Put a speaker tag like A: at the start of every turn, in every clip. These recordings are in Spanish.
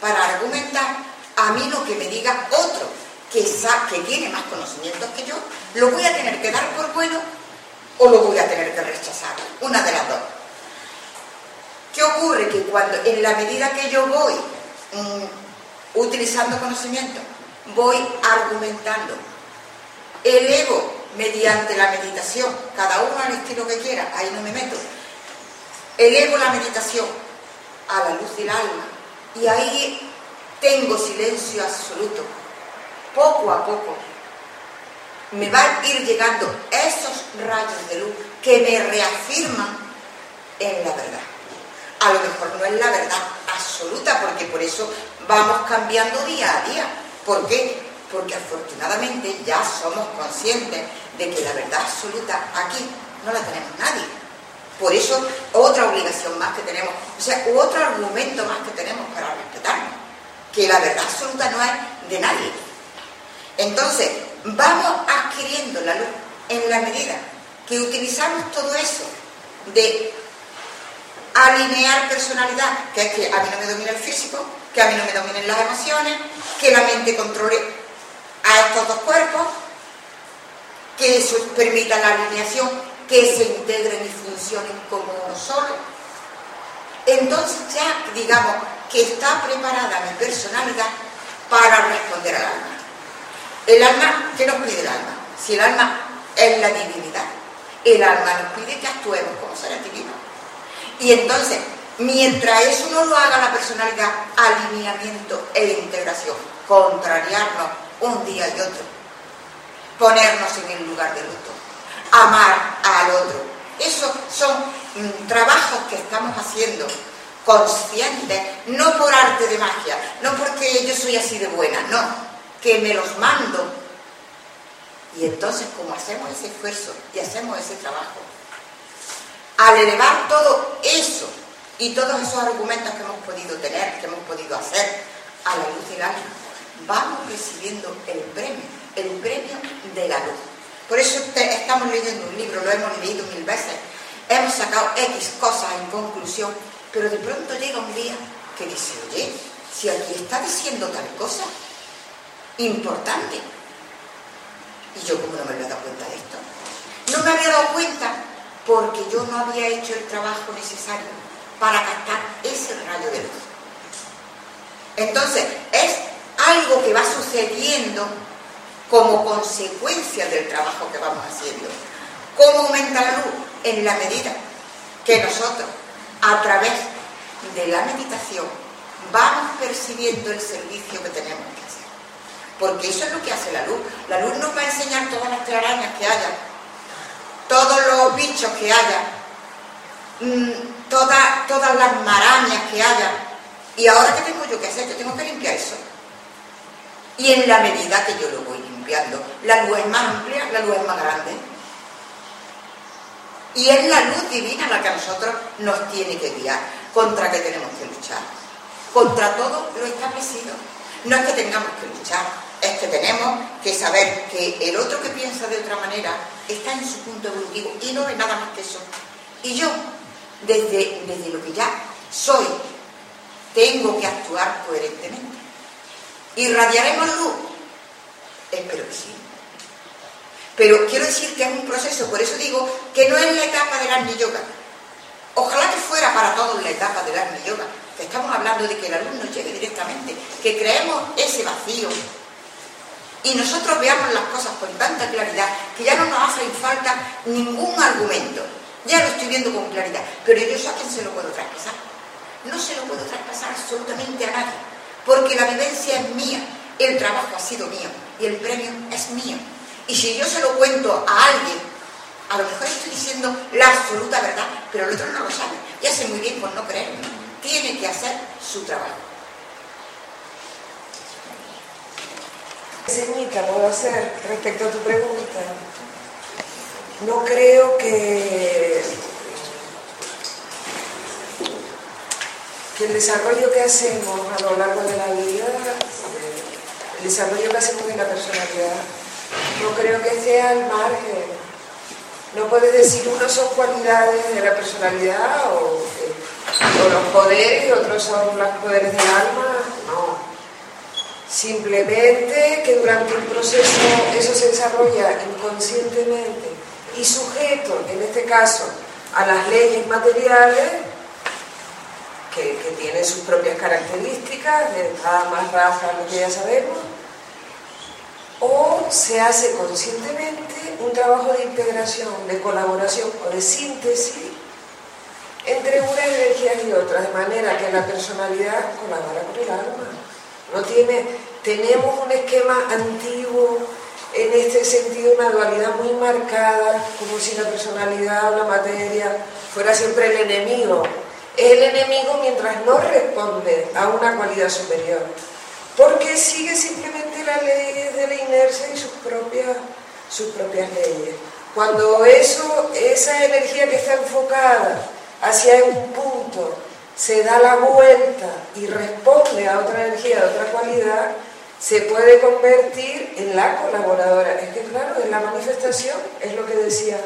A: para argumentar a mí lo que me diga otro que, que tiene más conocimientos que yo, lo voy a tener que dar por bueno o lo voy a tener que rechazar. Una de las dos. ¿Qué ocurre? Que cuando, en la medida que yo voy mm, utilizando conocimiento, voy argumentando, elevo mediante la meditación, cada uno al estilo que quiera, ahí no me meto, elevo la meditación a la luz del alma. Y ahí tengo silencio absoluto. Poco a poco me van a ir llegando esos rayos de luz que me reafirman en la verdad. A lo mejor no es la verdad absoluta, porque por eso vamos cambiando día a día. ¿Por qué? Porque afortunadamente ya somos conscientes de que la verdad absoluta aquí no la tenemos nadie. Por eso, otra obligación más que tenemos, o sea, otro argumento más que tenemos para respetarnos, que la verdad absoluta no es de nadie. Entonces, vamos adquiriendo la luz en la medida que utilizamos todo eso de alinear personalidad, que es que a mí no me domina el físico, que a mí no me dominen las emociones, que la mente controle a estos dos cuerpos, que eso permita la alineación que se integren y funcionen como uno solo. Entonces ya digamos que está preparada mi personalidad para responder al alma. El alma, ¿qué nos pide el alma? Si el alma es la divinidad, el alma nos pide que actuemos como seres divinos. Y entonces, mientras eso no lo haga la personalidad, alineamiento e integración, contrariarnos un día y otro, ponernos en el lugar del otro, amar al otro. Esos son mm, trabajos que estamos haciendo conscientes, no por arte de magia, no porque yo soy así de buena, no, que me los mando. Y entonces, como hacemos ese esfuerzo y hacemos ese trabajo, al elevar todo eso y todos esos argumentos que hemos podido tener, que hemos podido hacer a la luz del alma, vamos recibiendo el premio, el premio de la luz. Por eso estamos leyendo un libro, lo hemos leído mil veces, hemos sacado X cosas en conclusión, pero de pronto llega un día que dice, oye, si aquí está diciendo tal cosa, importante. Y yo como no me había dado cuenta de esto. No me había dado cuenta porque yo no había hecho el trabajo necesario para captar ese rayo de luz. Entonces, es algo que va sucediendo como consecuencia del trabajo que vamos haciendo. ¿Cómo aumenta la luz? En la medida que nosotros, a través de la meditación, vamos percibiendo el servicio que tenemos que hacer. Porque eso es lo que hace la luz. La luz nos va a enseñar todas las telarañas que haya, todos los bichos que haya, mm, todas, las marañas que haya. Y ahora, ¿qué tengo yo que hacer? Yo tengo que limpiar eso. Y en la medida que yo lo voy limpiando, la luz es más amplia, la luz es más grande. Y es la luz divina la que a nosotros nos tiene que guiar, contra que tenemos que luchar, contra todo lo establecido. No es que tengamos que luchar, es que tenemos que saber que el otro que piensa de otra manera está en su punto evolutivo y no es nada más que eso. Y yo, desde, desde lo que ya soy, tengo que actuar coherentemente. ¿Irradiaremos luz? Espero que sí. Pero quiero decir que es un proceso, por eso digo que no es la etapa del Agni Yoga. Ojalá que fuera para todos la etapa del Agni Yoga, estamos hablando de que el alumno llegue directamente, que creemos ese vacío y nosotros veamos las cosas con tanta claridad que ya no nos hace falta ningún argumento. Ya lo estoy viendo con claridad, pero yo sé a quién se lo puedo traspasar. No se lo puedo traspasar absolutamente a nadie porque la vivencia es mía, el trabajo ha sido mío y el premio es mío. Y si yo se lo cuento a alguien, a lo mejor estoy diciendo la absoluta verdad, pero el otro no lo sabe. Ya sé muy bien por no creerme. tiene que hacer su trabajo.
B: Señita, puedo hacer respecto a tu pregunta. No creo que, el desarrollo que hacemos a lo largo de la vida, el desarrollo que hacemos de la personalidad, no creo que sea al margen. No puedes decir unos son cualidades de la personalidad o, o los poderes y otros son los poderes del alma. No Simplemente que durante un proceso eso se desarrolla inconscientemente y sujeto, en este caso, a las leyes materiales, que, tienen sus propias características, de cada más raza, lo que ya sabemos, o se hace conscientemente un trabajo de integración, de colaboración o de síntesis entre unas energías y otras, de manera que la personalidad colabora con el alma. No tiene, tenemos un esquema antiguo, en este sentido una dualidad muy marcada, como si la personalidad o la materia fuera siempre el enemigo. El enemigo mientras no responde a una cualidad superior, porque sigue simplemente las leyes de la inercia y sus propias, sus propias leyes. Cuando eso, esa energía que está enfocada hacia un punto, se da la vuelta y responde a otra energía, a otra cualidad, se puede convertir en la colaboradora. Es que claro, en la manifestación es lo que decía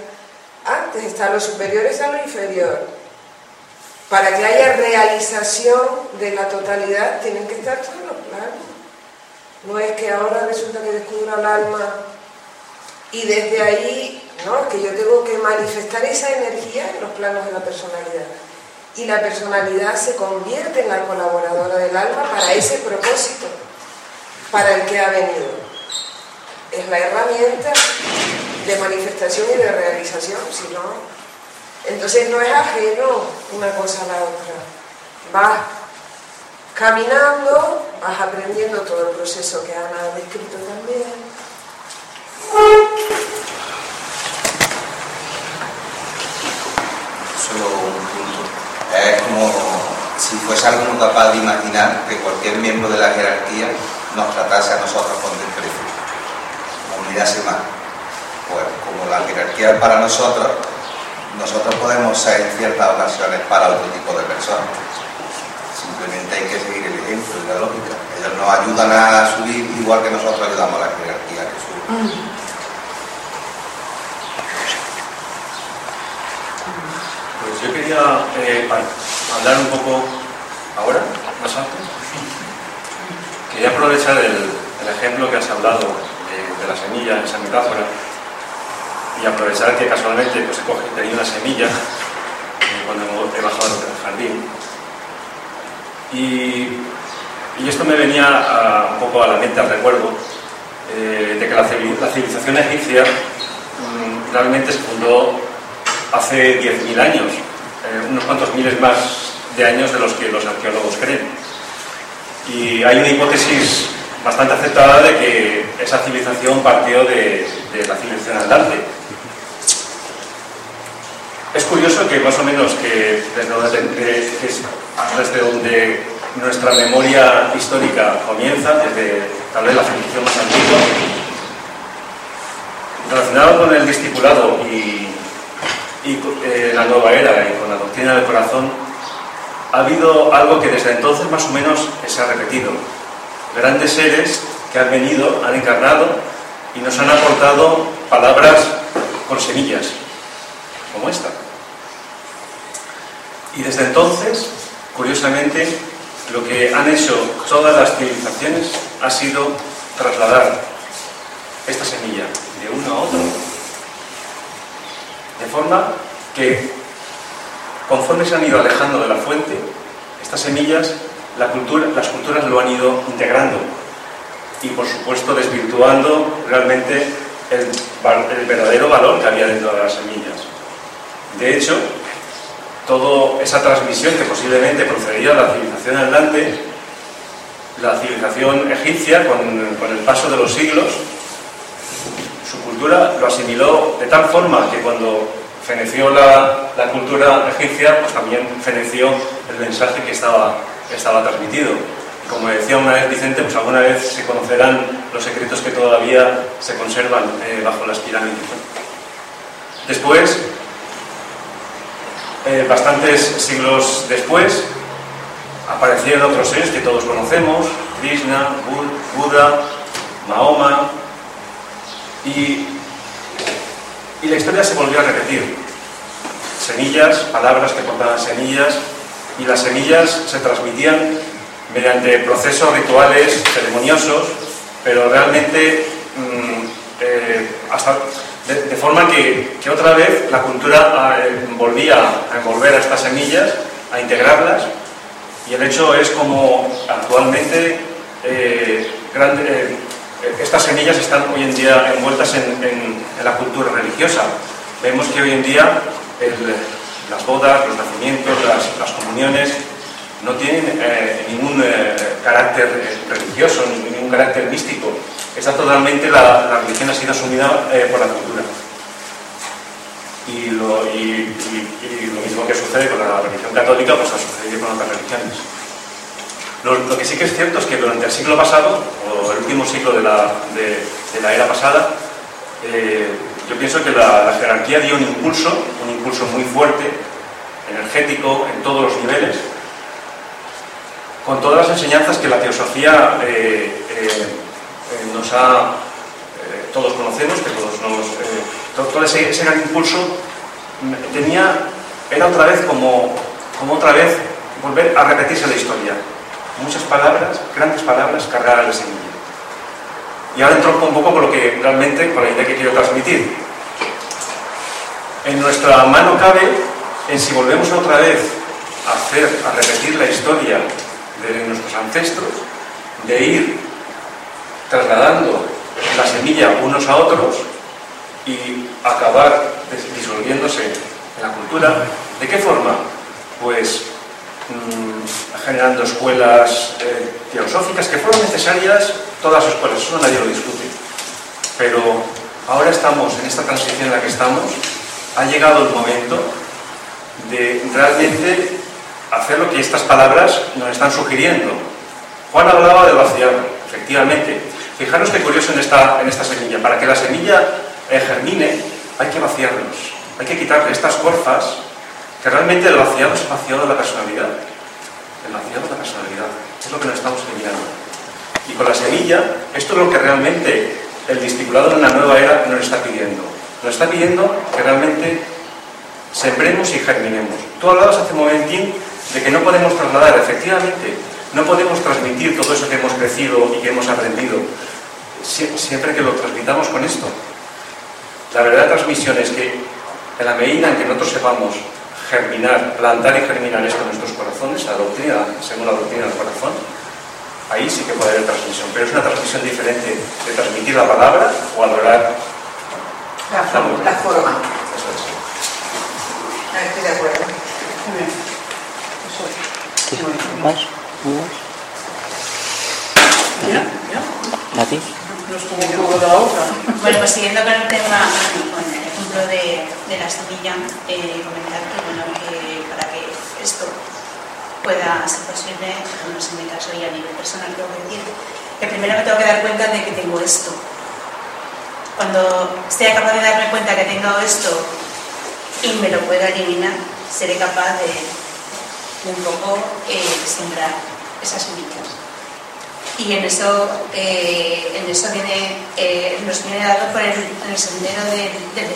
B: antes, está lo superior, está lo inferior. Para que haya realización de la totalidad tienen que estar todos los planos. No es que ahora resulta que descubra el alma y desde ahí, no, es que yo tengo que manifestar esa energía en los planos de la personalidad y la personalidad se convierte en la colaboradora del alma para ese propósito para el que ha venido. Es la herramienta de manifestación y de realización, si no, entonces no es ajeno una cosa a la otra. Vas caminando, vas aprendiendo todo el proceso que Ana ha descrito también.
C: Solo un es como si fuésemos capaz de imaginar que cualquier miembro de la jerarquía nos tratase a nosotros con desprecio, como mirase más. Pues como la jerarquía es para nosotros, nosotros podemos ser en ciertas ocasiones para otro tipo de personas. Simplemente hay que seguir el ejemplo y la lógica. Ellos nos ayudan a subir igual que nosotros ayudamos a la jerarquía que sube.
D: yo quería eh, hablar un poco ahora, más alto. Quería aprovechar el, ejemplo que has hablado de, la semilla, esa metáfora, y aprovechar que casualmente pues, he tenía una semilla eh, cuando he bajado al jardín. Y, esto me venía un poco a la mente, al recuerdo, eh, de que la, civilización egipcia mm, realmente se fundó hace 10.000 años, eh, unos cuantos miles más de años de los que los arqueólogos creen. Y hay una hipótesis bastante aceptada de que esa civilización partió de, la civilización andante. Es curioso que más o menos que desde desde donde nuestra memoria histórica comienza, desde tal vez la civilización más antigua, relacionado con el discipulado y y eh, la nueva era y con la doctrina del corazón, ha habido algo que desde entonces más o menos se ha repetido. Grandes seres que han venido, han encarnado y nos han aportado palabras con semillas, como esta. Y desde entonces, curiosamente, lo que han hecho todas las civilizaciones ha sido trasladar esta semilla de uno a otro de forma que, conforme se han ido alejando de la fuente, estas semillas, la cultura, las culturas lo han ido integrando y, por supuesto, desvirtuando realmente el, verdadero valor que había dentro de las semillas. De hecho, toda esa transmisión que posiblemente procedía de la civilización andante, la civilización egipcia, con el paso de los siglos, su cultura lo asimiló de tal forma que cuando feneció la, la, cultura egipcia, pues también feneció el mensaje que estaba, estaba transmitido. Y como decía una vez Vicente, pues alguna vez se conocerán los secretos que todavía se conservan eh, bajo las pirámides. Después, eh, bastantes siglos después, aparecieron otros seres que todos conocemos, Krishna, Buda, Mahoma, y, y la historia se volvió a repetir. Semillas, palabras que portaban semillas, y las semillas se transmitían mediante procesos rituales ceremoniosos, pero realmente mm, eh, hasta de, forma que, que, otra vez la cultura eh, volvía a envolver a estas semillas, a integrarlas, y el hecho es como actualmente eh, estas semillas están hoy en día envueltas en, la cultura religiosa. Vemos que hoy en día las bodas, los nacimientos, las, comuniones no tienen eh, ningún eh, carácter eh, religioso, ningún carácter místico. Está totalmente, la, religión ha sido asumida por la cultura. Y lo, mismo que sucede con la religión católica, pues ha sucedido con otras religiones. Lo, que sí que es cierto es que durante el siglo pasado, o el último siglo de la, era pasada, yo pienso que la, jerarquía dio un impulso, un impulso muy fuerte, energético, en todos los niveles, con todas las enseñanzas que la teosofía eh, eh, eh, nos ha, todos conocemos, que todos nos, todo, ese, gran impulso tenía, era otra vez como, como otra vez volver a repetirse la historia. Muchas palabras, grandes palabras cargadas de semilla. Y ahora entro un poco con lo que realmente, con la idea que quiero transmitir. En nuestra mano cabe, en si volvemos otra vez a hacer, a repetir la historia de nuestros ancestros, de ir trasladando la semilla unos a otros y acabar disolviéndose en la cultura. ¿De qué forma? Pues mm, generando escuelas eh, teosóficas que fueron necesarias todas las escuelas, eso nadie lo discute. Pero ahora estamos en esta transición en la que estamos, ha llegado el momento de realmente hacer lo que estas palabras nos están sugiriendo. Juan hablaba de vaciar, efectivamente. Fijaros qué curioso en esta, en esta semilla. Para que la semilla eh, germine, hay que vaciarnos. Hay que quitarle estas corfas, que realmente el vaciado es vaciado de la personalidad. El vaciado de la personalidad. Es lo que nos estamos eliminando. Y con la semilla, esto es lo que realmente el discipulado de una nueva era nos está pidiendo. Nos está pidiendo que realmente sembremos y germinemos. Tú hablabas hace un momentín de que no podemos trasladar, efectivamente, no podemos transmitir todo eso que hemos crecido y que hemos aprendido siempre que lo transmitamos con esto. La verdadera transmisión es que en la medida en que nosotros sepamos germinar, plantar y germinar esto en nuestros corazones, la doctrina, según la doctrina del corazón, ahí sí que puede haber transmisión, pero es una transmisión diferente de transmitir la palabra o adorar
A: la, forma. La forma.
D: Eso es.
A: No, estoy de acuerdo. Muy bien.
E: Eso ¿Más? ¿Más?
F: ¿Ya? ¿Ya?
E: ¿Nati?
F: Bueno, pues siguiendo con el tema, con el ejemplo de, de la semilla, eh, comentar que, bueno, que para que esto pueda ser posible, al menos en mi caso y a nivel personal, tengo que decir que primero me tengo que dar cuenta de que tengo esto. Cuando sea capaz de darme cuenta que tengo esto y me lo pueda eliminar, seré capaz de, un poco eh, sembrar esas semillas. Y en eso, eh, en eso viene, eh, nos viene dado por el, el sendero del, del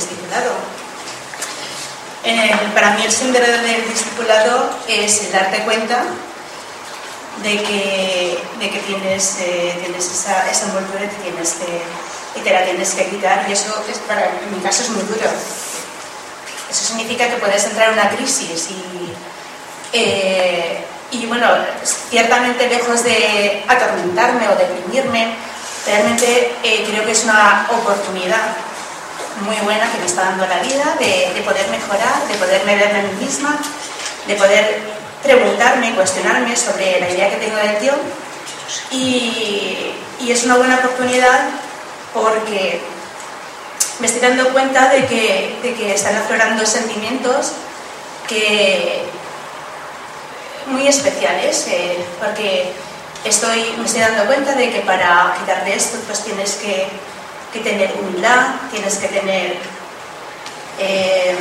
F: para mí el sendero del discipulado es darte cuenta de que, de que tienes, eh, tienes esa, envoltura y, tienes que, te la tienes que quitar y eso es para, en mi caso es muy duro. Eso significa que puedes entrar en una crisis y, y bueno, ciertamente lejos de atormentarme o deprimirme, realmente eh, creo que es una oportunidad muy buena que me está dando la vida, de, poder mejorar, de poderme ver a mí misma, de poder preguntarme, cuestionarme sobre la idea que tengo del Dios. Y, es una buena oportunidad porque me estoy dando cuenta de que, de que están aflorando sentimientos que muy especiales, eh, porque estoy, me estoy dando cuenta de que para quitarle esto pues tienes que, que tener humildad, tienes que tener... Eh,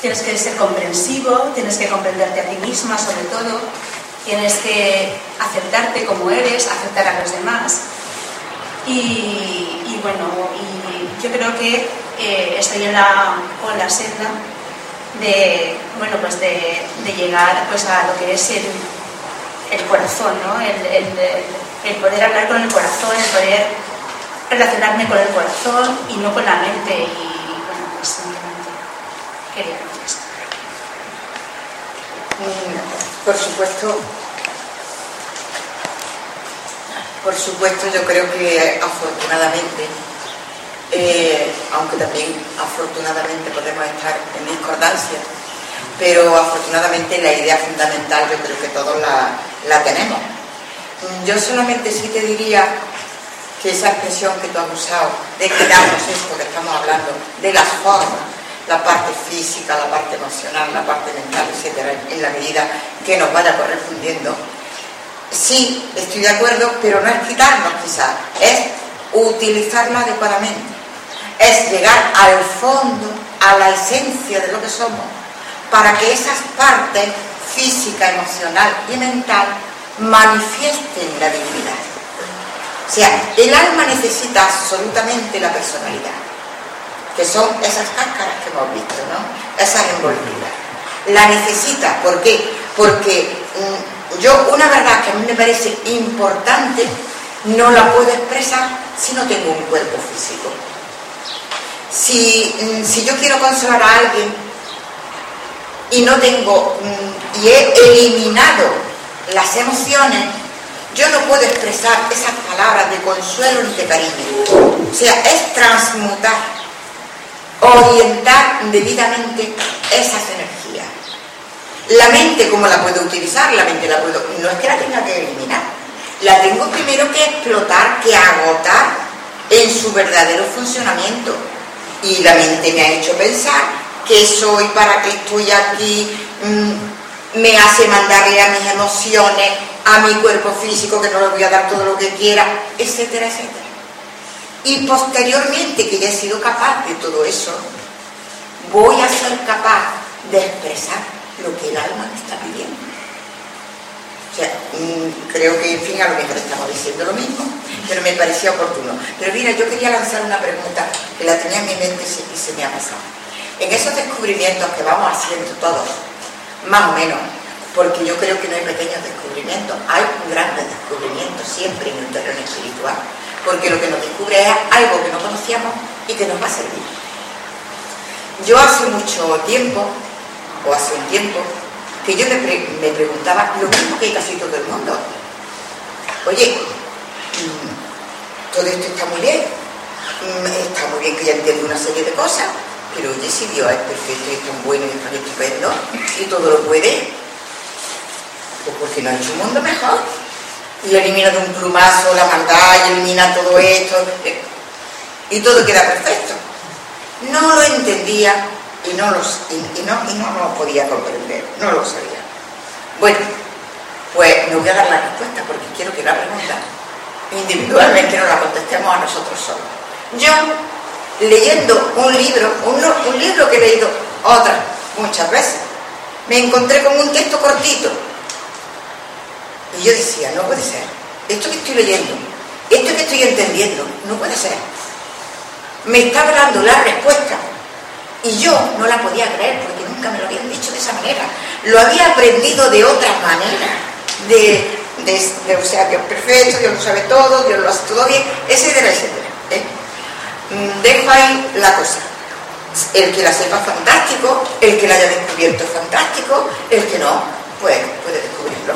F: tienes que ser comprensivo, tienes que comprenderte a ti misma sobre todo, tienes que aceptarte como eres, aceptar a los demás. Y, bueno, y yo creo que eh, estoy en la, en la senda de, bueno, pues de, llegar pues a lo que es el, el corazón, ¿no? El, el, poder hablar con el corazón, el poder relacionarme con el corazón y no con la mente. Y bueno, pues simplemente quería esto.
A: Mm, por supuesto, por supuesto, yo creo que afortunadamente, eh, aunque también afortunadamente podemos estar en discordancia, pero afortunadamente la idea fundamental yo creo que todos la, tenemos. Mm, yo solamente sí te diría que esa expresión que tú has usado de quedarnos esto que estamos hablando, de las formas, la parte física, la parte emocional, la parte mental, etcétera, en la medida que nos vaya correspondiendo, sí, estoy de acuerdo, pero no es quitarnos quizás, es utilizarla adecuadamente, es llegar al fondo, a la esencia de lo que somos, para que esas partes física, emocional y mental manifiesten la divinidad. O sea, el alma necesita absolutamente la personalidad, que son esas cáscaras que hemos visto, ¿no? Esas envolturas. La necesita, ¿por qué? Porque mm, yo una verdad que a mí me parece importante no la puedo expresar si no tengo un cuerpo físico. Si, mm, si yo quiero consolar a alguien y no tengo mm, y he eliminado las emociones, yo no puedo expresar esas palabras de consuelo ni de cariño. O sea, es transmutar, orientar debidamente esas energías. La mente, ¿cómo la puedo utilizar? La mente la puedo... No es que la tenga que eliminar. La tengo primero que explotar, que agotar en su verdadero funcionamiento. Y la mente me ha hecho pensar que soy, para qué estoy aquí, mm, me hace mandarle a mis emociones, a mi cuerpo físico, que no le voy a dar todo lo que quiera, etcétera, etcétera. Y posteriormente que ya he sido capaz de todo eso, voy a ser capaz de expresar lo que el alma me está pidiendo. O sea, mm, creo que, en fin, a lo mejor estamos diciendo lo mismo, pero me parecía oportuno. Pero mira, yo quería lanzar una pregunta que la tenía en mi mente y se me ha pasado. En esos descubrimientos que vamos haciendo todos, más o menos, porque yo creo que no hay pequeños descubrimientos, hay grandes descubrimientos siempre en el terreno espiritual, porque lo que nos descubre es algo que no conocíamos y que nos va a servir. Yo hace mucho tiempo o hace un tiempo, que yo me, preguntaba lo mismo que casi todo el mundo. Oye, todo esto está muy bien, mm, está muy bien que ya entiendo una serie de cosas, pero oye, si Dios es perfecto y es tan bueno y es tan estupendo y todo lo puede, pues porque no ha hecho un mundo mejor. Y elimina de un plumazo la maldad y elimina todo esto y todo queda perfecto. No lo entendía y no, y, no, y no lo podía comprender, no lo sabía. Bueno, pues me voy a dar la respuesta porque quiero que la pregunta individualmente no la contestemos a nosotros solos. Yo, leyendo un libro, un, libro que he leído otras muchas veces, me encontré con un texto cortito y yo decía, no puede ser, esto que estoy leyendo, esto que estoy entendiendo, no puede ser. Me está dando la respuesta y yo no la podía creer porque nunca me lo habían dicho de esa manera. Lo había aprendido de otra manera. De, de, o sea, es perfecto, Dios lo sabe todo, Dios lo hace todo bien, etcétera, etcétera. ¿eh? Mm, dejo ahí la cosa. El que la sepa fantástico, el que la haya descubierto fantástico, el que no, pues puede descubrirlo.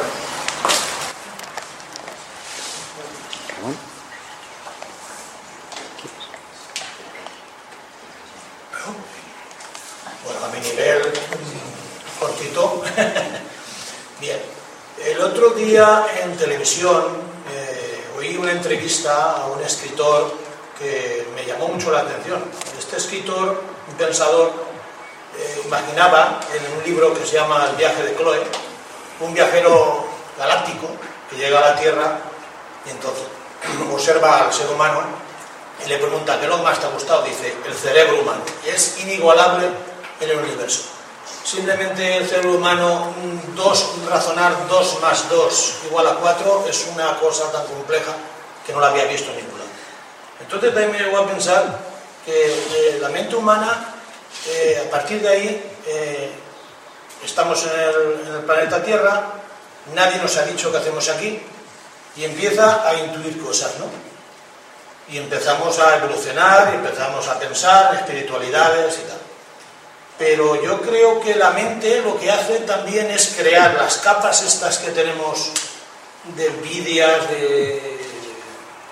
E: Bien, el otro día en televisión eh, oí una entrevista a un escritor que me llamó mucho la atención. Este escritor, un pensador, eh, imaginaba en un libro que se llama El viaje de Chloe, un viajero galáctico que llega a la Tierra y entonces observa al ser humano y le pregunta, ¿qué es lo más te ha gustado? Dice, el cerebro humano. Y es inigualable en el universo. Simplemente el cerebro humano, dos, razonar 2 más 2 igual a 4 es una cosa tan compleja que no la había visto en ningún lado. Entonces también me llegó a pensar que eh, la mente humana, eh, a partir de ahí, eh, estamos en el, en el planeta Tierra, nadie nos ha dicho qué hacemos aquí, y empieza a intuir cosas, ¿no? Y empezamos a evolucionar, empezamos a pensar en espiritualidades y tal. Pero yo creo que la mente lo que hace también es crear las capas estas que tenemos de envidias, de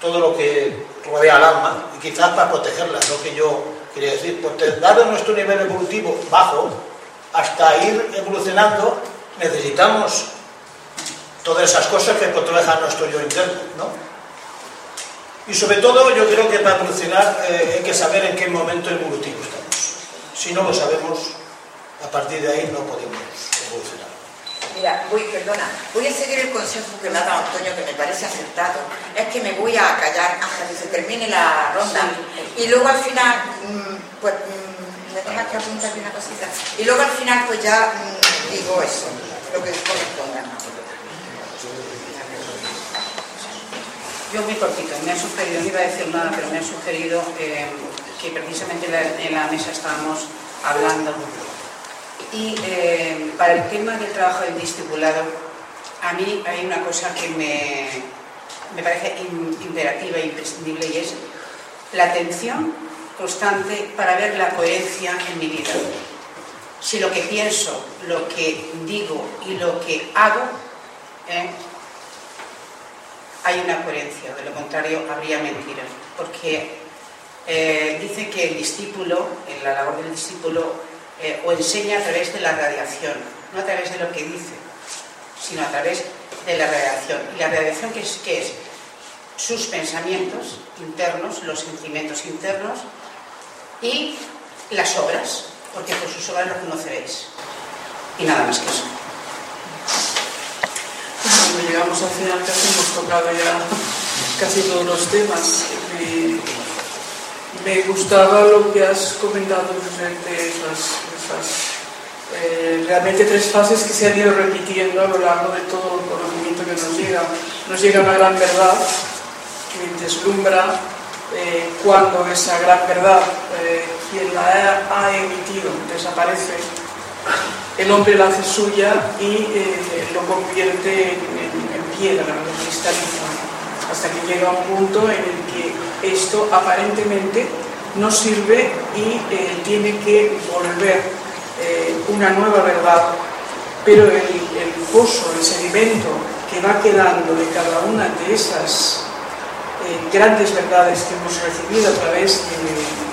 E: todo lo que rodea al alma, y quizás para protegerlas, lo que yo quería decir, porque dado nuestro nivel evolutivo bajo, hasta ir evolucionando necesitamos todas esas cosas que protejan nuestro yo interno, ¿no? Y sobre todo yo creo que para evolucionar eh, hay que saber en qué momento evolutivo. Si no lo sabemos, a partir de ahí no podemos evolucionar.
A: Mira, voy, perdona, voy a seguir el consejo que me ha dado Antonio, que me parece acertado. Es que me voy a callar hasta que se termine la ronda. Y luego al final, mmm, pues, mmm, me dejas que apuntar una cosita. Y luego al final, pues ya mmm, digo eso, lo que corresponda.
G: Yo muy cortito, me ha sugerido, no iba a decir nada, pero me ha sugerido eh, que precisamente en la mesa estábamos hablando. Y eh, para el tema del trabajo del discipulado, a mí hay una cosa que me, me parece imperativa e imprescindible y es la atención constante para ver la coherencia en mi vida. Si lo que pienso, lo que digo y lo que hago, eh, hay una coherencia, de lo contrario habría mentiras. Porque eh, dice que el discípulo, en la labor del discípulo, eh, o enseña a través de la radiación, no a través de lo que dice, sino a través de la radiación. ¿Y la radiación qué es? ¿Qué es? Sus pensamientos internos, los sentimientos internos y las obras, porque por sus obras lo conoceréis. Y nada más que eso.
H: Cuando llegamos al final casi hemos tocado ya casi todos los temas. Me, me gustaba lo que has comentado de esas, eh, realmente tres fases que se han ido repitiendo a lo largo de todo el conocimiento que nos llega. Nos llega una gran verdad que deslumbra eh, cuando esa gran verdad, eh, quien la ha, emitido, desaparece, el hombre la hace suya y lo convierte en, en, en piedra, lo cristaliza, hasta que llega un punto en el que esto aparentemente no sirve y eh, tiene que volver eh, una nueva verdad, pero el, el, pozo, el sedimento que va quedando de cada una de esas eh, grandes verdades que hemos recibido a través de,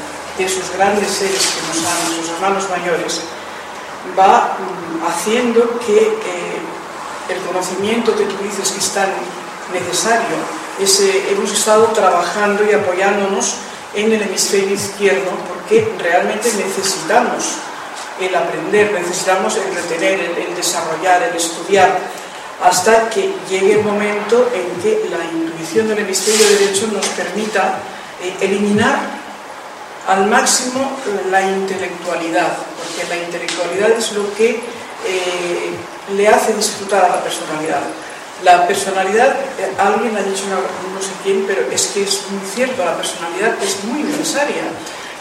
H: esos grandes seres que nos dan sus hermanos mayores, va um, haciendo que el conocimiento que tú dices que es tan necesario, hemos estado trabajando y apoyándonos en el hemisferio izquierdo porque realmente necesitamos el aprender, necesitamos el retener, el, el, desarrollar, el estudiar, hasta que llegue el momento en que la intuición del hemisferio derecho nos permita eh, eliminar al máximo la intelectualidad, porque la intelectualidad es lo que eh, le hace disfrutar a la personalidad. La personalidad, eh, alguien ha dicho, no, sé quién, pero es que es muy cierto, la personalidad es muy necesaria.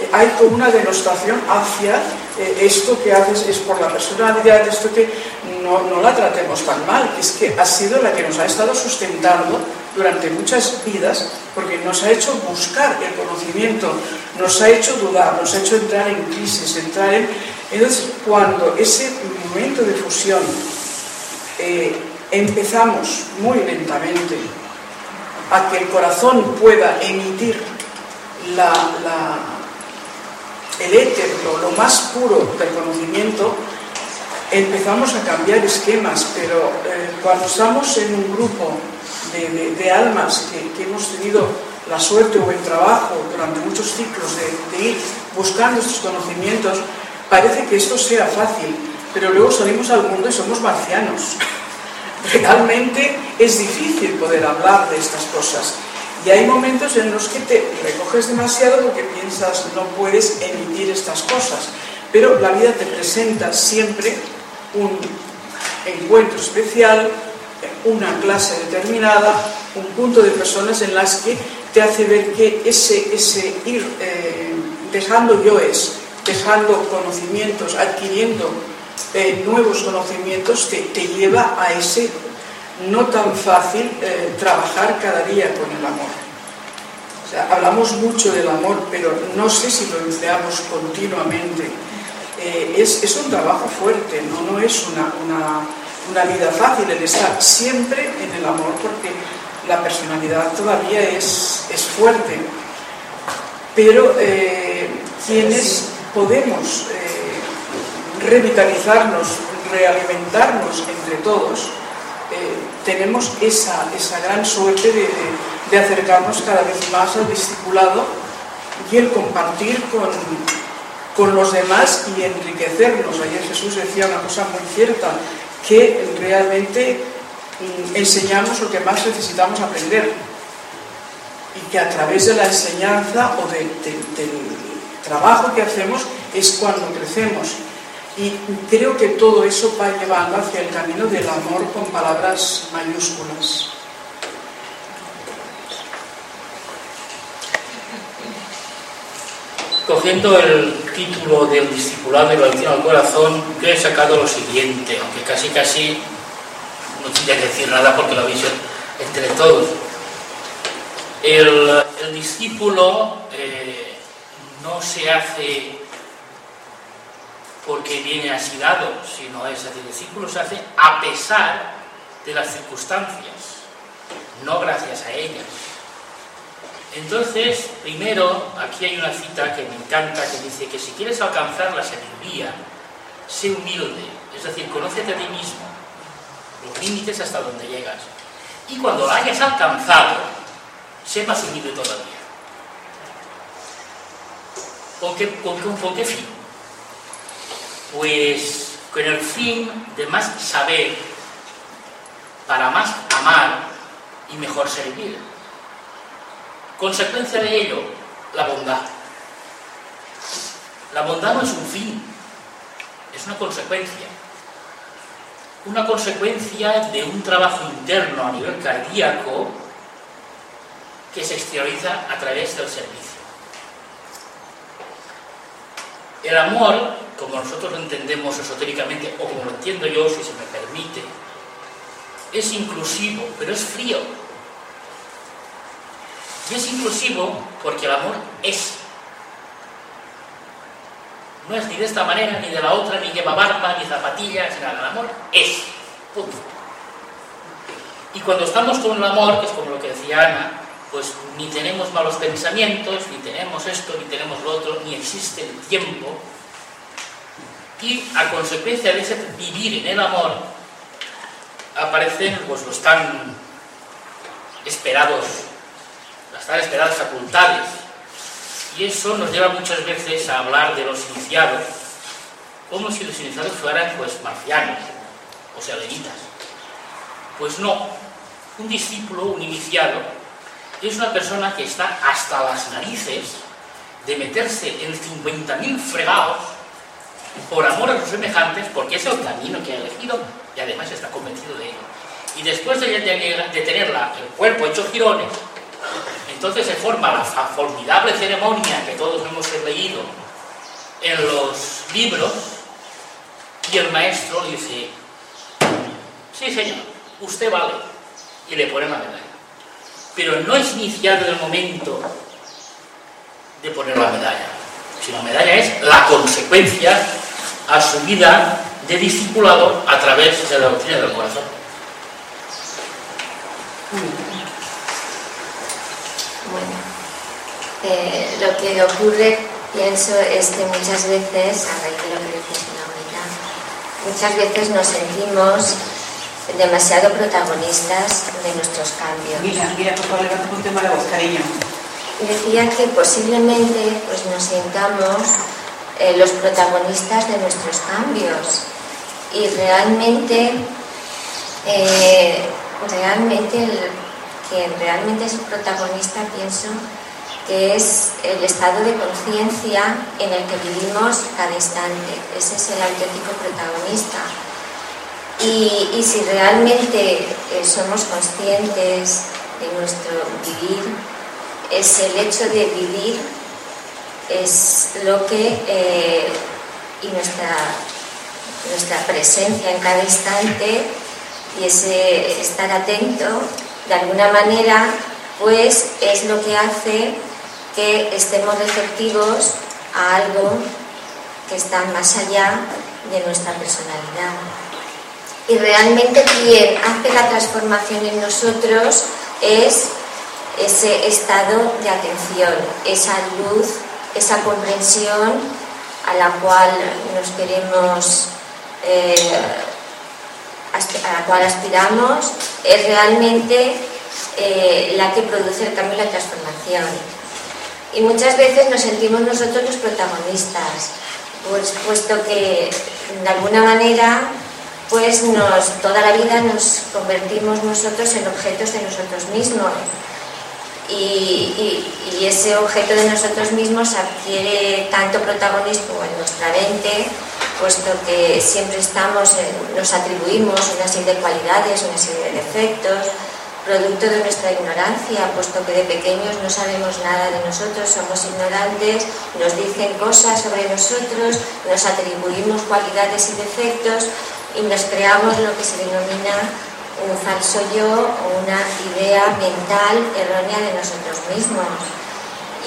H: Eh, hay una denostación hacia eh, esto que haces es por la personalidad, esto que no, no, la tratemos tan mal, es que ha sido la que nos ha estado sustentando durante muchas vidas, porque nos ha hecho buscar el conocimiento, nos ha hecho dudar, nos ha hecho entrar en crisis, entrar en... Entonces, cuando ese momento de fusión empezamos muy lentamente a que el corazón pueda emitir el éter, lo, lo, más puro del conocimiento, empezamos a cambiar esquemas, pero eh, cuando estamos en un grupo de, almas que, hemos tenido la suerte o el trabajo durante muchos ciclos de, de ir buscando estos conocimientos, parece que esto sea fácil, pero luego salimos al mundo y somos marcianos. Realmente es difícil poder hablar de estas cosas. Y hay momentos en los que te recoges demasiado porque piensas no puedes emitir estas cosas. Pero la vida te presenta siempre un encuentro especial, una clase determinada, un punto de personas en las que te hace ver que ese, ese ir eh, dejando yoes, dejando conocimientos, adquiriendo eh, nuevos conocimientos, te, te, lleva a ese no tan fácil eh, trabajar cada día con el amor. O sea, hablamos mucho del amor, pero no sé si lo empleamos continuamente. es, es, un trabajo fuerte, no, no es una, una una vida fácil el estar siempre en el amor porque la personalidad todavía es, es fuerte. Pero eh, quienes podemos eh, revitalizarnos, realimentarnos entre todos, eh, tenemos esa, esa, gran suerte de, de, acercarnos cada vez más al discipulado y el compartir con, con los demás y enriquecernos. Ayer Jesús decía una cosa muy cierta, que realmente mm, enseñamos lo que más necesitamos aprender y que a través de la enseñanza o del trabajo que hacemos es cuando crecemos. Y creo que todo eso va llevando hacia el camino del amor con palabras mayúsculas.
I: Cogiendo el título del discipulado y lo al corazón, yo he sacado lo siguiente, aunque casi casi no tendría que decir nada porque lo habéis entre todos. El, discípulo eh, no se hace porque viene así dado, sino es decir, el discípulo se hace a pesar de las circunstancias, no gracias a ellas. Entonces, primero, aquí hay una cita que me encanta que dice que si quieres alcanzar la sabiduría, sé humilde, es decir, conócete a ti mismo, los límites hasta donde llegas. Y cuando la hayas alcanzado, sé más humilde todavía. ¿Con qué, con qué fin? Pues con el fin de más saber, para más amar y mejor servir. Consecuencia de ello, la bondad. La bondad no es un fin, es una consecuencia. Una consecuencia de un trabajo interno a nivel cardíaco que se exterioriza a través del servicio. El amor, como nosotros lo entendemos esotéricamente, o como lo entiendo yo, si se me permite, es inclusivo, pero es frío. Y es inclusivo porque el amor es. No es ni de esta manera, ni de la otra, ni lleva barba, ni zapatillas, ni nada. El amor es. Punto. Y cuando estamos con el amor, que es como lo que decía Ana, pues ni tenemos malos pensamientos, ni tenemos esto, ni tenemos lo otro, ni existe el tiempo. Y a consecuencia de ese vivir en el amor, aparecen pues, los tan esperados las esperadas facultades. Y eso nos lleva muchas veces a hablar de los iniciados, como si los iniciados fueran pues marcianos, o sea, lenitas. Pues no, un discípulo, un iniciado, es una persona que está hasta las narices de meterse en 50.000 fregados por amor a sus semejantes, porque es el camino que ha elegido y además está convencido de ello. Y después de, de, tener el cuerpo hecho girones, entonces se forma la formidable ceremonia que todos hemos leído en los libros y el maestro dice, sí señor, usted vale, y le pone la medalla. Pero no es iniciado el momento de poner la medalla, sino la medalla es la consecuencia a su vida de discipulado a través de la doctrina del corazón.
J: Bueno, eh, lo que ocurre, pienso, es que muchas veces, a raíz de lo que decía la muchas veces nos sentimos demasiado protagonistas de nuestros cambios.
G: Mira, mira, por favor, levanta un tema de voz, cariño.
J: Decía que posiblemente pues, nos sintamos eh, los protagonistas de nuestros cambios y realmente, eh, realmente el, quien realmente es el protagonista pienso que es el estado de conciencia en el que vivimos cada instante. Ese es el auténtico protagonista. Y, si realmente eh, somos conscientes de nuestro vivir, es el hecho de vivir, es lo que, eh, y nuestra, nuestra presencia en cada instante, y ese estar atento, de alguna manera, pues es lo que hace que estemos receptivos a algo que está más allá de nuestra personalidad y realmente quien hace la transformación en nosotros es ese estado de atención, esa luz, esa comprensión a la cual nos queremos, eh, a la cual aspiramos, es realmente eh, la que produce el cambio y la transformación. Y muchas veces nos sentimos nosotros los protagonistas, pues, puesto que de alguna manera pues nos, toda la vida nos convertimos nosotros en objetos de nosotros mismos. Y, ese objeto de nosotros mismos adquiere tanto protagonismo en nuestra mente, puesto que siempre estamos, nos atribuimos una serie de cualidades, una serie de defectos, producto de nuestra ignorancia, puesto que de pequeños no sabemos nada de nosotros, somos ignorantes, nos dicen cosas sobre nosotros, nos atribuimos cualidades y defectos y nos creamos lo que se denomina un falso yo o una idea mental errónea de nosotros mismos.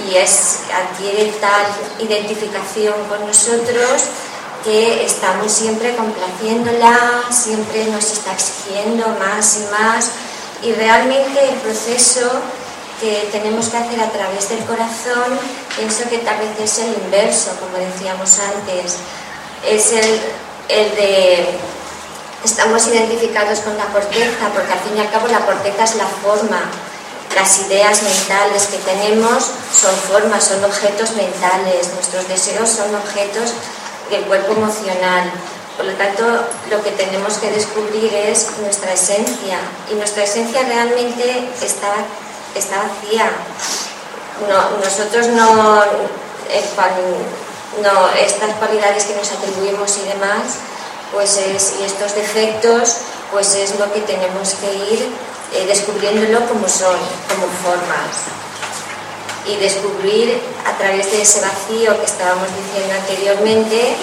J: Y adquiere tal identificación con nosotros que estamos siempre complaciéndola, siempre nos está exigiendo más y más. Y realmente el proceso que tenemos que hacer a través del corazón, pienso que tal vez es el inverso, como decíamos antes, es el, el de estamos identificados con la corteza, porque al fin y al cabo la corteza es la forma. Las ideas mentales que tenemos son formas, son objetos mentales, nuestros deseos son objetos del cuerpo emocional. Por lo tanto, lo que tenemos que descubrir es nuestra esencia. Y nuestra esencia realmente está, está vacía. nosotros no, no, estas cualidades que nos atribuimos y demás, pues es, y estos defectos, pues es lo que tenemos que ir eh, descubriéndolo como son, como formas. Y descubrir a través de ese vacío que estábamos diciendo anteriormente,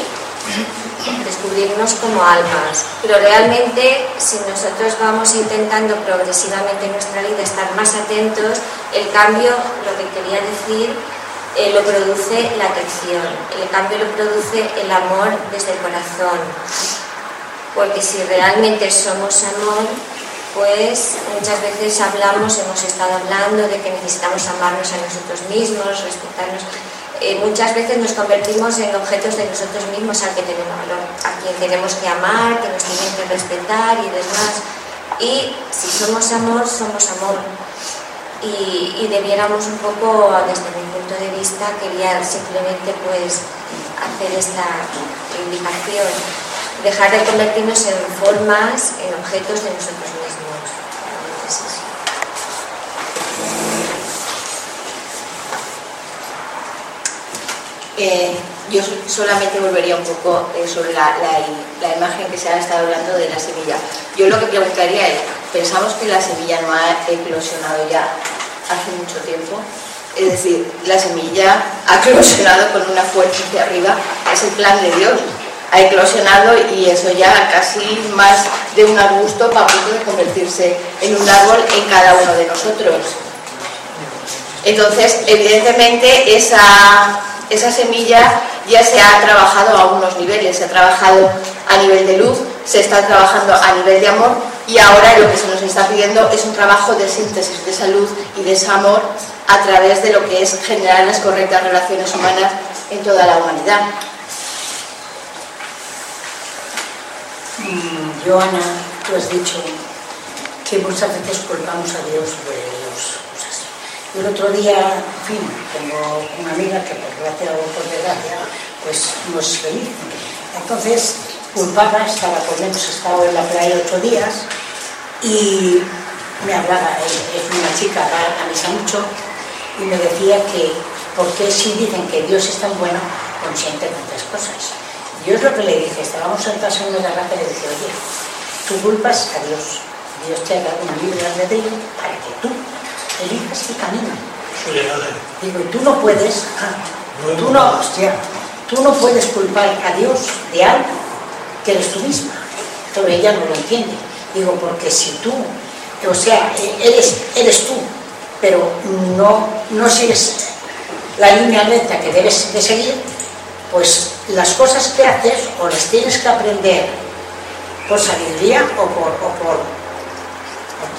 J: descubrirnos como almas. Pero realmente, si nosotros vamos intentando progresivamente en nuestra vida estar más atentos, el cambio, lo que quería decir, eh, lo produce la atención, el cambio lo produce el amor desde el corazón. Porque si realmente somos amor, pues muchas veces hablamos, hemos estado hablando de que necesitamos amarnos a nosotros mismos, respetarnos. Eh, muchas veces nos convertimos en objetos de nosotros mismos al que tenemos, a quien tenemos que amar, que nos tienen que respetar y demás. Y si somos amor, somos amor y, debiéramos un poco, desde mi punto de vista, quería simplemente pues hacer esta indicación, dejar de convertirnos en formas, en objetos de nosotros mismos.
K: Eh, yo solamente volvería un poco eh, sobre la, la, imagen que se ha estado hablando de la semilla. Yo lo que preguntaría es, ¿pensamos que la semilla no ha eclosionado ya hace mucho tiempo? Es decir, la semilla ha eclosionado con una fuerza hacia arriba, es el plan de Dios. Ha eclosionado y eso ya casi más de un arbusto para punto de convertirse en un árbol en cada uno de nosotros. Entonces, evidentemente, esa esa semilla ya se ha trabajado a unos niveles, se ha trabajado a nivel de luz, se está trabajando a nivel de amor y ahora lo que se nos está pidiendo es un trabajo de síntesis de esa luz y de ese amor a través de lo que es generar las correctas relaciones humanas en toda la humanidad.
A: Mm, Joana,
L: tú has dicho que muchas veces culpamos a Dios de Dios. El otro día, en fin, tengo una amiga que por gracia o por desgracia, pues no es feliz. Entonces, culpaba, estaba con hemos estado en la playa ocho días y me hablaba, es una chica, a misa mucho, y me decía que, ¿por qué si dicen que Dios es tan bueno, consciente de tantas cosas? Yo es lo que le dije, estábamos sentados en una terraza y le dije, oye, tú culpas a Dios, Dios te ha dado un libre albedrío para que tú elijas el camino. Digo, tú no puedes, ah, tú no, hostia, tú no puedes culpar a Dios de algo que eres tú misma. Pero ella no lo entiende. Digo, porque si tú, o sea, eres, eres tú, pero no, no sigues la línea recta que debes de seguir, pues las cosas que haces o las tienes que aprender por sabiduría o por, o por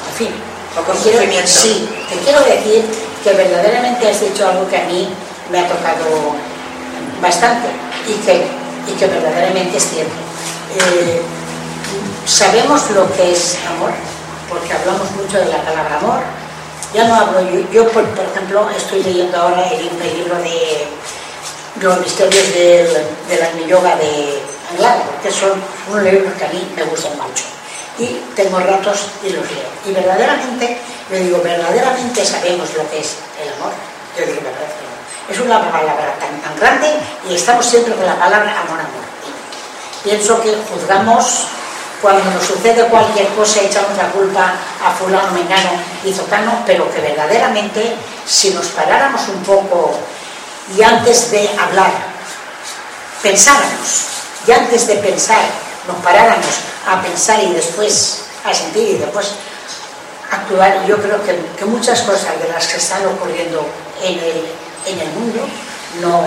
L: en fin.
A: O por sufrimiento.
L: Sí, te quiero decir que verdaderamente has dicho algo que a mí me ha tocado bastante y que, y que verdaderamente es cierto. Eh, sabemos lo que es amor, porque hablamos mucho de la palabra amor. Ya no hablo, yo, yo por, por, ejemplo, estoy leyendo ahora el, el libro de los misterios del, del yoga de Anglada, que son unos libros que a mí me gustan mucho y tengo ratos y los leo. Y verdaderamente, yo digo, verdaderamente sabemos lo que es el amor. Yo digo, me parece Es una palabra tan, tan grande y estamos siempre con la palabra amor, amor. Pienso que juzgamos cuando nos sucede cualquier cosa echamos la culpa a fulano, mengano y zocano, pero que verdaderamente si nos paráramos un poco y antes de hablar, pensáramos, y antes de pensar nos paráramos a pensar y después a sentir y después actuar, yo creo que, que muchas cosas de las que están ocurriendo en el, en el mundo no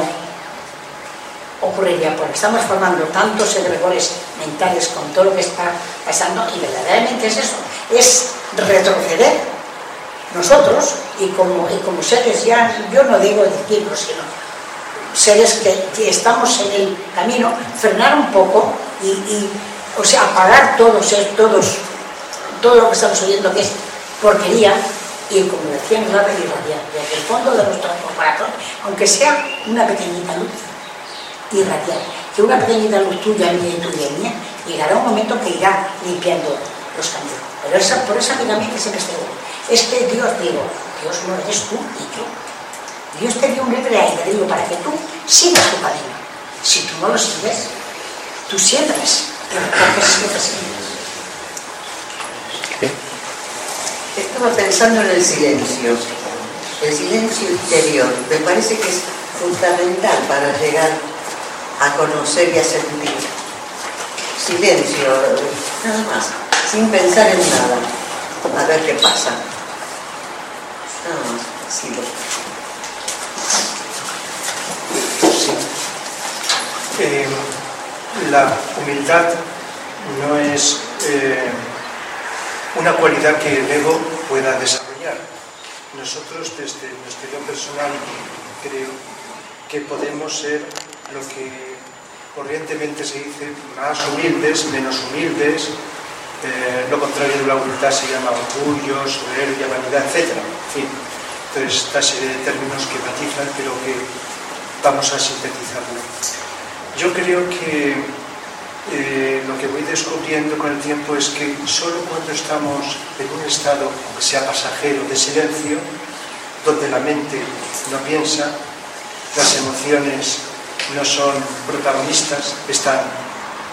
L: ocurriría porque estamos formando tantos egregores mentales con todo lo que está pasando y verdaderamente es eso, es retroceder nosotros y como, y como seres ya, yo no digo decirlo, sino seres que, que, estamos en el camino, frenar un poco y, y o sea, apagar todos, todos, todo lo que estamos oyendo que es porquería y como decíamos la irradiar desde el fondo de nuestro corazón, aunque sea una pequeñita luz, irradiar. Que una pequeñita luz tuya, mía y tuya y mía, llegará un momento que irá limpiando los caminos. Pero esa, por esa se me esté es que Dios, digo, Dios no eres tú y yo. Dios te dio un libre albedrío para que tú sigas tu camino. Si tú no lo sigues, tú siembras
M: estaba pensando en el silencio, el silencio interior. Me parece que es fundamental para llegar a conocer y a sentir. Silencio, nada más, sin pensar en nada. A ver qué pasa. Nada más, sí.
N: Eh, la humildad no es eh, una cualidad que el ego pueda desarrollar. Nosotros desde nuestro yo personal creo que podemos ser lo que corrientemente se dice más humildes, menos humildes, eh, lo contrario de la humildad se llama orgullo, soberbia, vanidad, etc. En fin, entonces esta serie de términos que matizan, pero que vamos a sintetizarlo. Yo creo que eh, lo que voy descubriendo con el tiempo es que solo cuando estamos en un estado, aunque sea pasajero, de silencio, donde la mente no piensa, las emociones no son protagonistas, están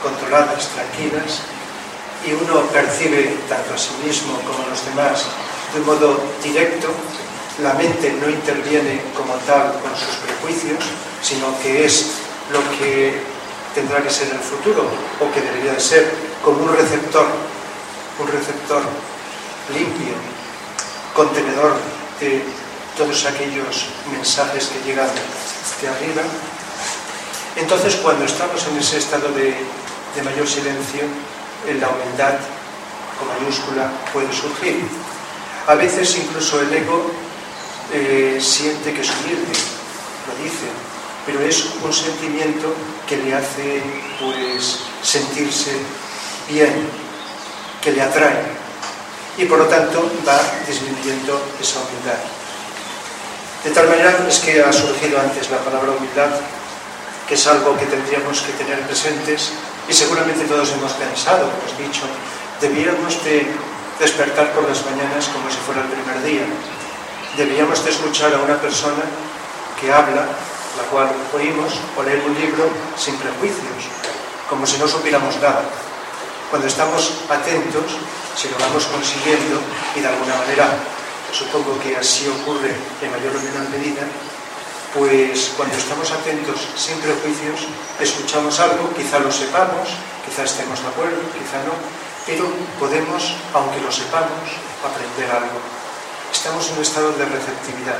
N: controladas, tranquilas, y uno percibe tanto a sí mismo como a los demás de un modo directo, la mente no interviene como tal con sus prejuicios, sino que es lo que tendrá que ser en el futuro, o que debería de ser como un receptor, un receptor limpio, contenedor de todos aquellos mensajes que llegan de arriba. Entonces, cuando estamos en ese estado de, de mayor silencio, la humildad con mayúscula puede surgir. A veces incluso el ego eh, siente que es humilde, lo dice, pero es un sentimiento que le hace pues sentirse bien. que le atraen y por lo tanto va disminuyendo esa humildad. De tal manera es que ha surgido antes la palabra humildad, que es algo que tendríamos que tener presentes y seguramente todos hemos pensado, hemos dicho, debíamos de despertar por las mañanas como si fuera el primer día. Debíamos de escuchar a una persona que habla, la cual oímos, o leer un libro sin prejuicios, como si no supiéramos nada. Cuando estamos atentos, si lo vamos consiguiendo, y de alguna manera supongo que así ocurre en mayor o menor medida, pues cuando estamos atentos sin prejuicios, escuchamos algo, quizá lo sepamos, quizá estemos de acuerdo, quizá no, pero podemos, aunque lo sepamos, aprender algo. Estamos en un estado de receptividad.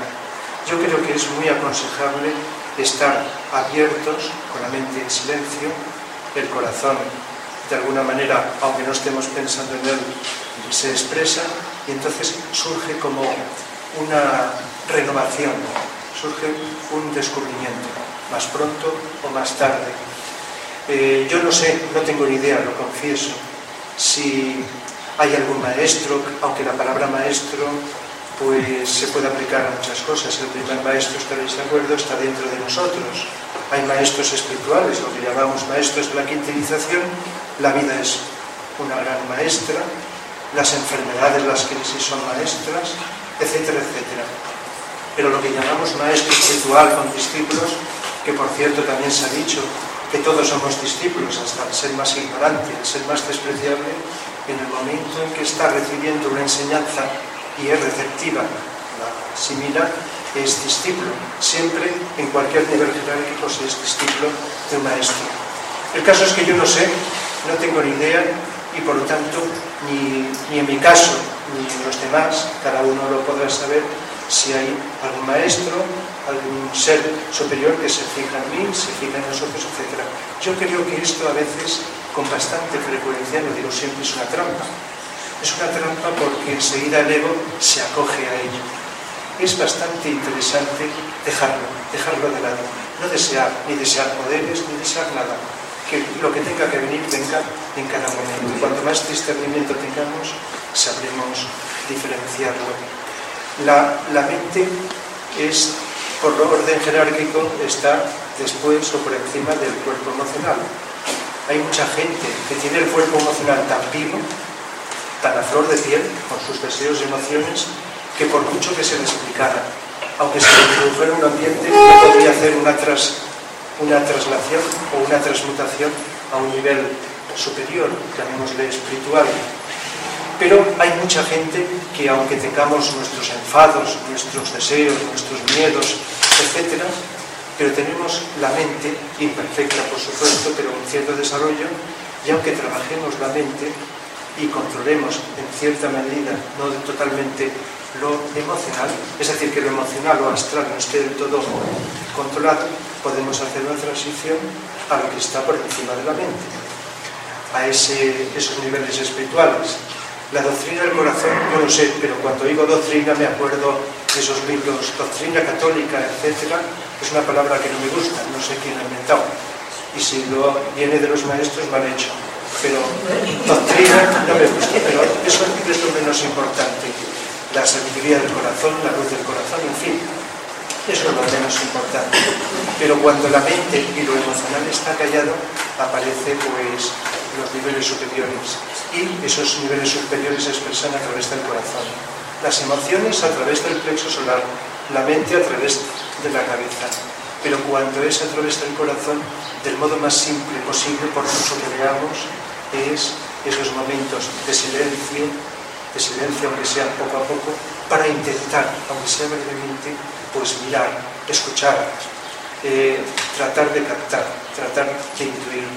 N: Yo creo que es muy aconsejable estar abiertos, con la mente en silencio, el corazón de alguna manera, aunque no estemos pensando en él, se expresa y entonces surge como una renovación, surge un descubrimiento, más pronto o más tarde. Eh, yo no sé, no tengo ni idea, lo confieso, si hay algún maestro, aunque la palabra maestro pues se puede aplicar a muchas cosas. El primer maestro, estaréis de acuerdo, está dentro de nosotros. Hay maestros espirituales, lo que llamamos maestros de la quintilización. La vida es una gran maestra, las enfermedades, las crisis son maestras, etcétera, etcétera. Pero lo que llamamos maestro espiritual con discípulos, que por cierto también se ha dicho que todos somos discípulos, hasta el ser más ignorante, el ser más despreciable, en el momento en que está recibiendo una enseñanza y es receptiva, la asimila, es discípulo. Siempre, en cualquier nivel jerárquico, se es discípulo de un maestro. El caso es que yo no sé, no tengo ni idea y por lo tanto ni, ni en mi caso ni en los demás, cada uno lo podrá saber, si hay algún maestro, algún ser superior que se fija en mí, se fija en nosotros, etc. Yo creo que esto a veces, con bastante frecuencia, lo digo siempre, es una trampa. Es una trampa porque enseguida el ego se acoge a ello. Es bastante interesante dejarlo, dejarlo de lado. No desear, ni desear poderes, ni desear nada. Que lo que tenga que venir venga en cada momento. Cuanto más discernimiento tengamos, sabremos diferenciarlo la, la mente es, por orden jerárquico, está después o por encima del cuerpo emocional. Hay mucha gente que tiene el cuerpo emocional tan vivo, tan a flor de piel, con sus deseos y emociones, que por mucho que se le explicara, aunque se le produjera un ambiente, no podría hacer una, tras, una traslación o una transmutación a un nivel superior, llamémosle espiritual, pero hay mucha gente que aunque tengamos nuestros enfados, nuestros deseos, nuestros miedos, etc., pero tenemos la mente imperfecta, por supuesto, pero un cierto desarrollo, y aunque trabajemos la mente y controlemos en cierta medida, no totalmente lo emocional, es decir, que lo emocional o astral no esté del todo controlado, podemos hacer una transición a lo que está por encima de la mente, a ese, esos niveles espirituales. La doctrina del corazón, no sé, pero cuando digo doctrina me acuerdo de esos libros, doctrina católica, etc. Es una palabra que no me gusta, no sé quién ha inventado. Y si lo viene de los maestros, mal hecho. Pero doctrina no me gusta, pero eso es lo menos importante. La sabiduría del corazón, la luz del corazón, en fin, eso es lo menos importante. Pero cuando la mente y lo emocional está callado, aparece pues los niveles superiores y esos niveles superiores se expresan a través del corazón. Las emociones a través del plexo solar, la mente a través de la cabeza. Pero cuando es a través del corazón, del modo más simple posible, por mucho que veamos, es esos momentos de silencio, de silencio aunque sea poco a poco, para intentar, aunque sea brevemente, pues mirar, escuchar, eh, tratar de captar, tratar de intuir.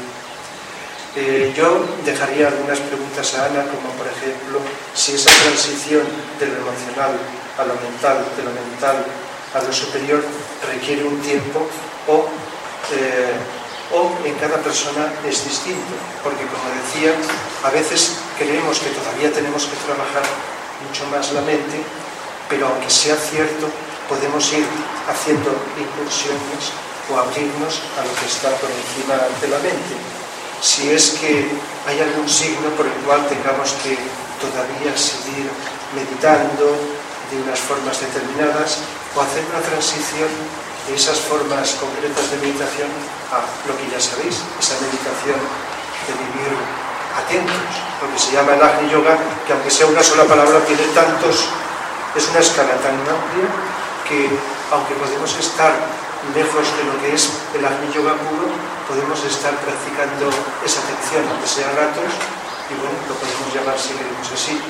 N: Eh, yo dejaría algunas preguntas a Ana, como por ejemplo, si esa transición de lo emocional a lo mental, de lo mental a lo superior, requiere un tiempo o, eh, o en cada persona es distinto. Porque como decía, a veces creemos que todavía tenemos que trabajar mucho más la mente, pero aunque sea cierto, podemos ir haciendo incursiones o abrirnos a lo que está por encima de la mente si es que hay algún signo por el cual tengamos que todavía seguir meditando de unas formas determinadas o hacer una transición de esas formas concretas de meditación a lo que ya sabéis, esa meditación de vivir atentos, lo que se llama el Agni Yoga, que aunque sea una sola palabra tiene tantos, es una escala tan amplia que aunque podemos estar lejos de lo que es el Agni Yoga puro, podemos estar practicando esa atención, aunque sea ratos, y bueno, lo podemos llamar si queremos así.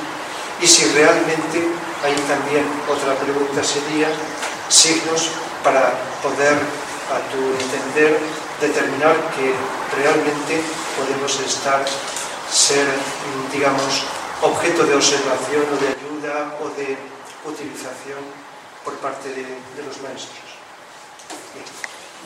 N: Y si realmente hay también otra pregunta sería signos para poder, a tu entender, determinar que realmente podemos estar, ser, digamos, objeto de observación o de ayuda o de utilización por parte de, de los maestros.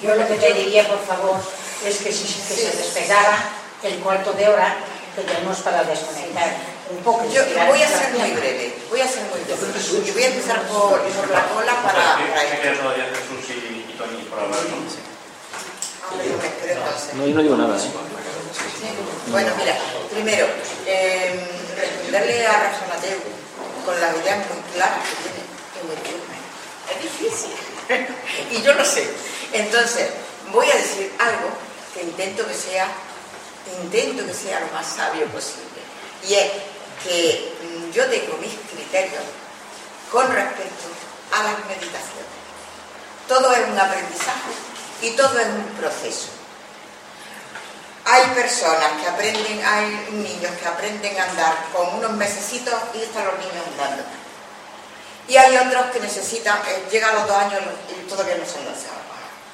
L: Yo lo que te diría, por favor, es que, si, que se despegara el cuarto de hora que tenemos para desconectar un poco.
A: Yo voy a ser muy breve, voy a ser muy breve. Y voy a empezar por, por la cola para...
D: ¿no?
O: Yo no digo nada, ¿eh?
A: Bueno, mira, primero, eh, responderle a Rafa Mateo con la idea muy clara que tiene es muy firme. Es difícil. y yo lo sé. Entonces, voy a decir algo que intento que sea, intento que sea lo más sabio posible. Y es que mm, yo tengo mis criterios con respecto a las meditaciones. Todo es un aprendizaje y todo es un proceso. Hay personas que aprenden, hay niños que aprenden a andar con unos mesecitos y están los niños andando. Y hay otros que necesitan, eh, llegan a los dos años y todavía no se han lanzado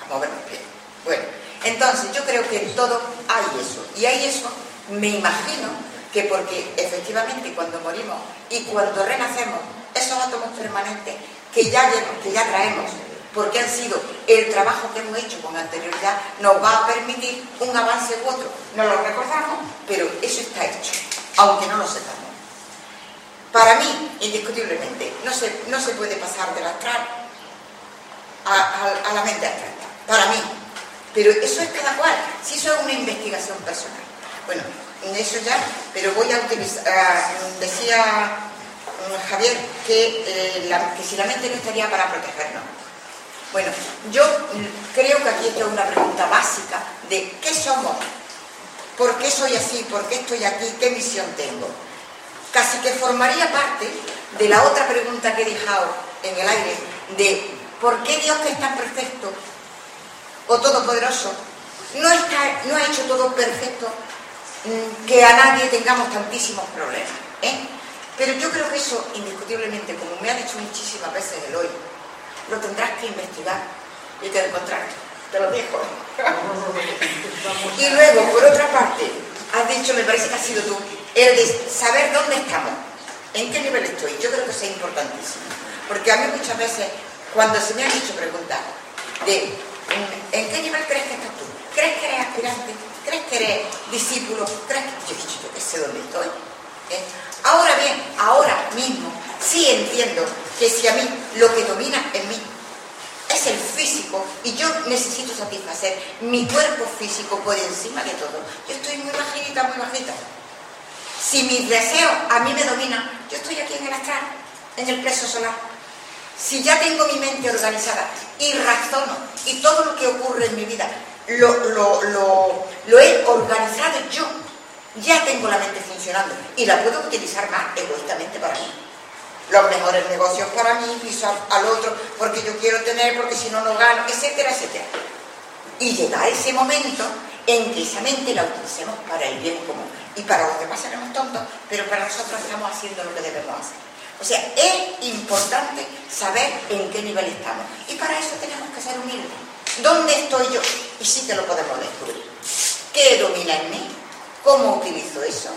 A: a mover los pies. Bueno, entonces yo creo que en todo hay eso. Y hay eso, me imagino, que porque efectivamente cuando morimos y cuando renacemos, esos átomos permanentes que ya, que ya traemos, porque han sido el trabajo que hemos hecho con anterioridad, nos va a permitir un avance u otro. No lo recordamos, pero eso está hecho, aunque no lo sepamos. Para mí, indiscutiblemente, no se, no se puede pasar del astral a, la mente abstracta, para mí. Pero eso es cada cual, si eso es una investigación personal. Bueno, eso ya, pero voy a utilizar, decía mm, Javier que, eh, que si la mente no estaría para protegernos. Bueno, yo creo que aquí esto es una pregunta básica de qué somos, por qué soy así, por qué estoy aquí, qué misión tengo. Casi que formaría parte de la otra pregunta que he dejado en el aire, de por qué Dios que es tan perfecto o todopoderoso no, está, no ha hecho todo perfecto mm, que a nadie tengamos tantísimos problemas. ¿eh? Pero yo creo que eso, indiscutiblemente, como me ha dicho muchísimas veces el hoy, lo tendrás que investigar y te encontrarás. Te lo dejo. y luego, por otra parte, has dicho, me parece que has sido tú, el de saber dónde estamos, en qué nivel estoy. Yo creo que eso es importantísimo. Porque a mí muchas veces, cuando se me han dicho preguntas de ¿en qué nivel crees que estás tú? ¿Crees que eres aspirante? ¿Crees que eres discípulo? ¿Crees que yo, yo, yo sé dónde estoy? ¿Eh? Ahora bien, ahora mismo sí entiendo que si a mí lo que domina en mí es el físico y yo necesito satisfacer mi cuerpo físico por encima de todo, yo estoy muy bajita, muy bajita. Si mis deseos a mí me dominan, yo estoy aquí en el astral, en el preso solar. Si ya tengo mi mente organizada y razono y todo lo que ocurre en mi vida lo, lo, lo, lo he organizado yo, ya tengo la mente funcionando y la puedo utilizar más egoístamente para mí. Los mejores negocios para mí, piso al, otro porque yo quiero tener, porque si no, no gano, etcétera, etcétera. Y llega ese momento en que esa mente la utilicemos para el bien común. Y para los demás seremos tontos, pero para nosotros estamos haciendo lo que debemos hacer. O sea, es importante saber en qué nivel estamos. Y para eso tenemos que ser humildes. ¿Dónde estoy yo? Y sí que lo podemos descubrir. ¿Qué domina en mí? ¿Cómo utilizo eso?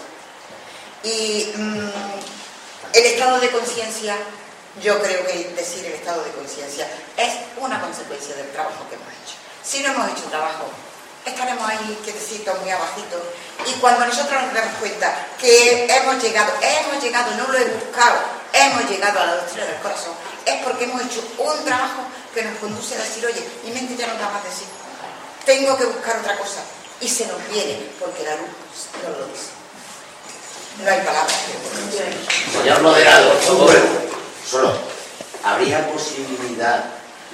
A: Y mmm, el estado de conciencia, yo creo que decir el estado de conciencia es una consecuencia del trabajo que hemos hecho. Si no hemos hecho trabajo, estaremos ahí quietecitos, muy abajitos. Y cuando nosotros nos damos cuenta que hemos llegado, hemos llegado, no lo he buscado, hemos llegado a la doctrina del corazón, es porque hemos hecho un trabajo que nos conduce a decir, oye, mi mente ya no da más de sí. Tengo que buscar otra cosa. y se nos viene, porque la luz nos lo dice. No hay palabras.
O: Señor moderador, solo, solo, ¿habría posibilidad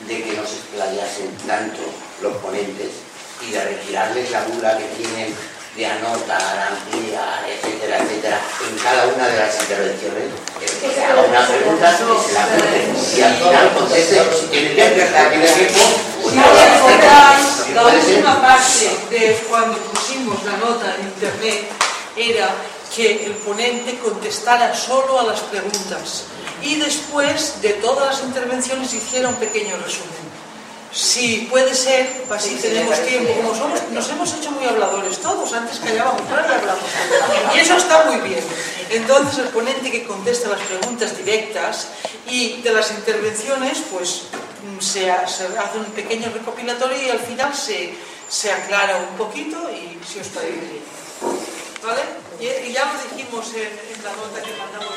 O: de que no se explayasen tanto los ponentes y de retirarles la bula que tienen de anotar, ampliar, etcétera, etcétera, en cada una de las intervenciones? Que haga una pregunta y se la pregunte. Y al final conteste, si tiene tiempo, si tiene tiempo, pues no
P: Quiero
O: la
P: última parte de cuando pusimos la nota en internet era que el ponente contestara solo a las preguntas y después de todas las intervenciones hiciera un pequeño resumen. Si puede ser, así
A: Sí, sí,
P: tenemos tiempo, como somos, nos hemos hecho muy habladores todos, antes callábamos, ahora hablamos. Y eso está muy bien. Entonces el ponente que contesta las preguntas directas y de las intervenciones, pues mm, se, ha- se hace un pequeño recopilatorio y al final se, se aclara un poquito y si os parece bien. ¿Vale? Y, y ya lo dijimos en, en la nota que mandamos.